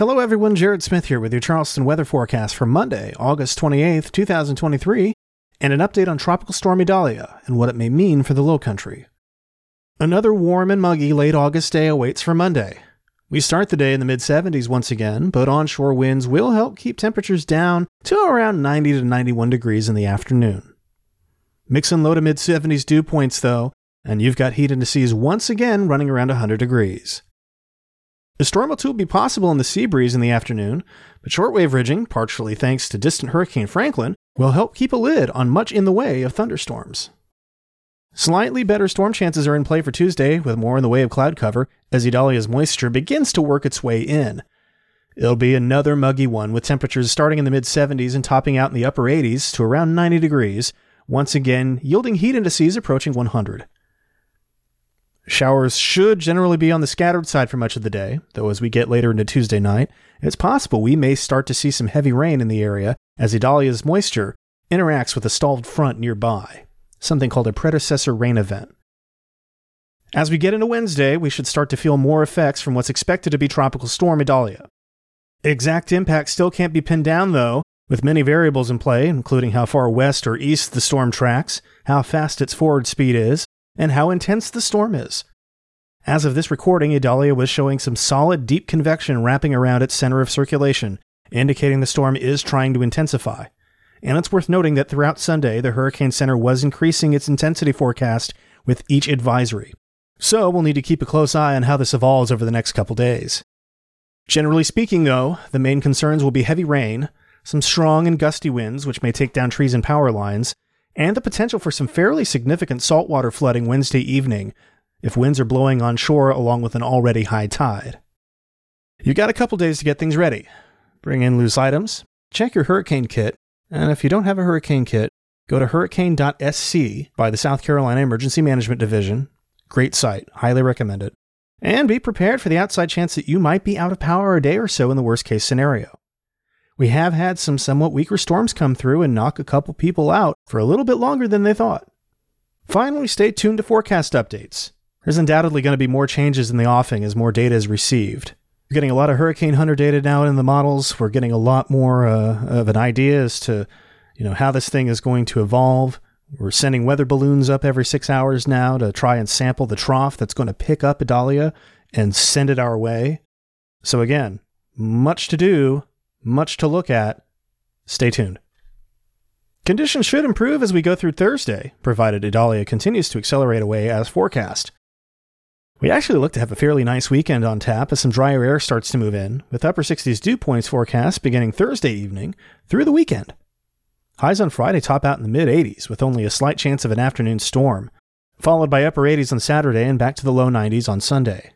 Hello, everyone. Jared Smith here with your Charleston weather forecast for Monday, August 28th, 2023, and an update on Tropical Storm Idalia and what it may mean for the low country. Another warm and muggy late August day awaits for Monday. We start the day in the mid 70s once again, but onshore winds will help keep temperatures down to around 90 to 91 degrees in the afternoon. Mix and low to mid 70s dew points, though, and you've got heat indices once again running around 100 degrees. A storm will be possible in the sea breeze in the afternoon, but shortwave ridging, partially thanks to distant Hurricane Franklin, will help keep a lid on much in the way of thunderstorms. Slightly better storm chances are in play for Tuesday, with more in the way of cloud cover as Idalia's moisture begins to work its way in. It'll be another muggy one, with temperatures starting in the mid 70s and topping out in the upper 80s to around 90 degrees, once again yielding heat indices approaching 100. Showers should generally be on the scattered side for much of the day, though as we get later into Tuesday night, it's possible we may start to see some heavy rain in the area as Idalia's moisture interacts with a stalled front nearby, something called a predecessor rain event. As we get into Wednesday, we should start to feel more effects from what's expected to be Tropical Storm Idalia. Exact impact still can't be pinned down, though, with many variables in play, including how far west or east the storm tracks, how fast its forward speed is, and how intense the storm is. As of this recording, Idalia was showing some solid deep convection wrapping around its center of circulation, indicating the storm is trying to intensify. And it's worth noting that throughout Sunday, the Hurricane Center was increasing its intensity forecast with each advisory. So we'll need to keep a close eye on how this evolves over the next couple days. Generally speaking, though, the main concerns will be heavy rain, some strong and gusty winds, which may take down trees and power lines, and the potential for some fairly significant saltwater flooding Wednesday evening if winds are blowing on shore along with an already high tide. You've got a couple days to get things ready. Bring in loose items, check your hurricane kit, and if you don't have a hurricane kit, go to hurricane.sc by the South Carolina Emergency Management Division. Great site, highly recommend it. And be prepared for the outside chance that you might be out of power a day or so in the worst case scenario. We have had some somewhat weaker storms come through and knock a couple people out for a little bit longer than they thought. Finally, stay tuned to forecast updates. There's undoubtedly going to be more changes in the offing as more data is received. We're getting a lot of Hurricane Hunter data now in the models. We're getting a lot more uh, of an idea as to, you know, how this thing is going to evolve. We're sending weather balloons up every six hours now to try and sample the trough that's going to pick up Idalia and send it our way. So again, much to do much to look at. Stay tuned. Conditions should improve as we go through Thursday, provided Idalia continues to accelerate away as forecast. We actually look to have a fairly nice weekend on tap as some drier air starts to move in, with upper 60s dew points forecast beginning Thursday evening through the weekend. Highs on Friday top out in the mid 80s with only a slight chance of an afternoon storm, followed by upper 80s on Saturday and back to the low 90s on Sunday.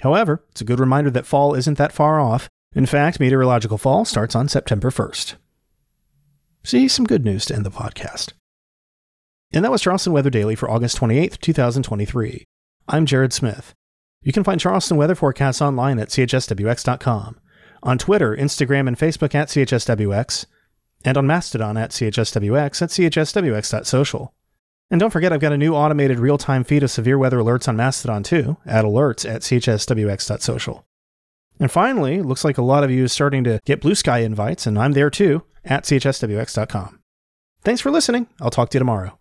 However, it's a good reminder that fall isn't that far off, in fact, meteorological fall starts on September 1st. See, some good news to end the podcast. And that was Charleston Weather Daily for August 28th, 2023. I'm Jared Smith. You can find Charleston weather forecasts online at chswx.com, on Twitter, Instagram, and Facebook at chswx, and on Mastodon at chswx at chswx.social. And don't forget, I've got a new automated real time feed of severe weather alerts on Mastodon too, at alerts at chswx.social. And finally, looks like a lot of you is starting to get Bluesky invites, and I'm there too at chswx.com. Thanks for listening. I'll talk to you tomorrow.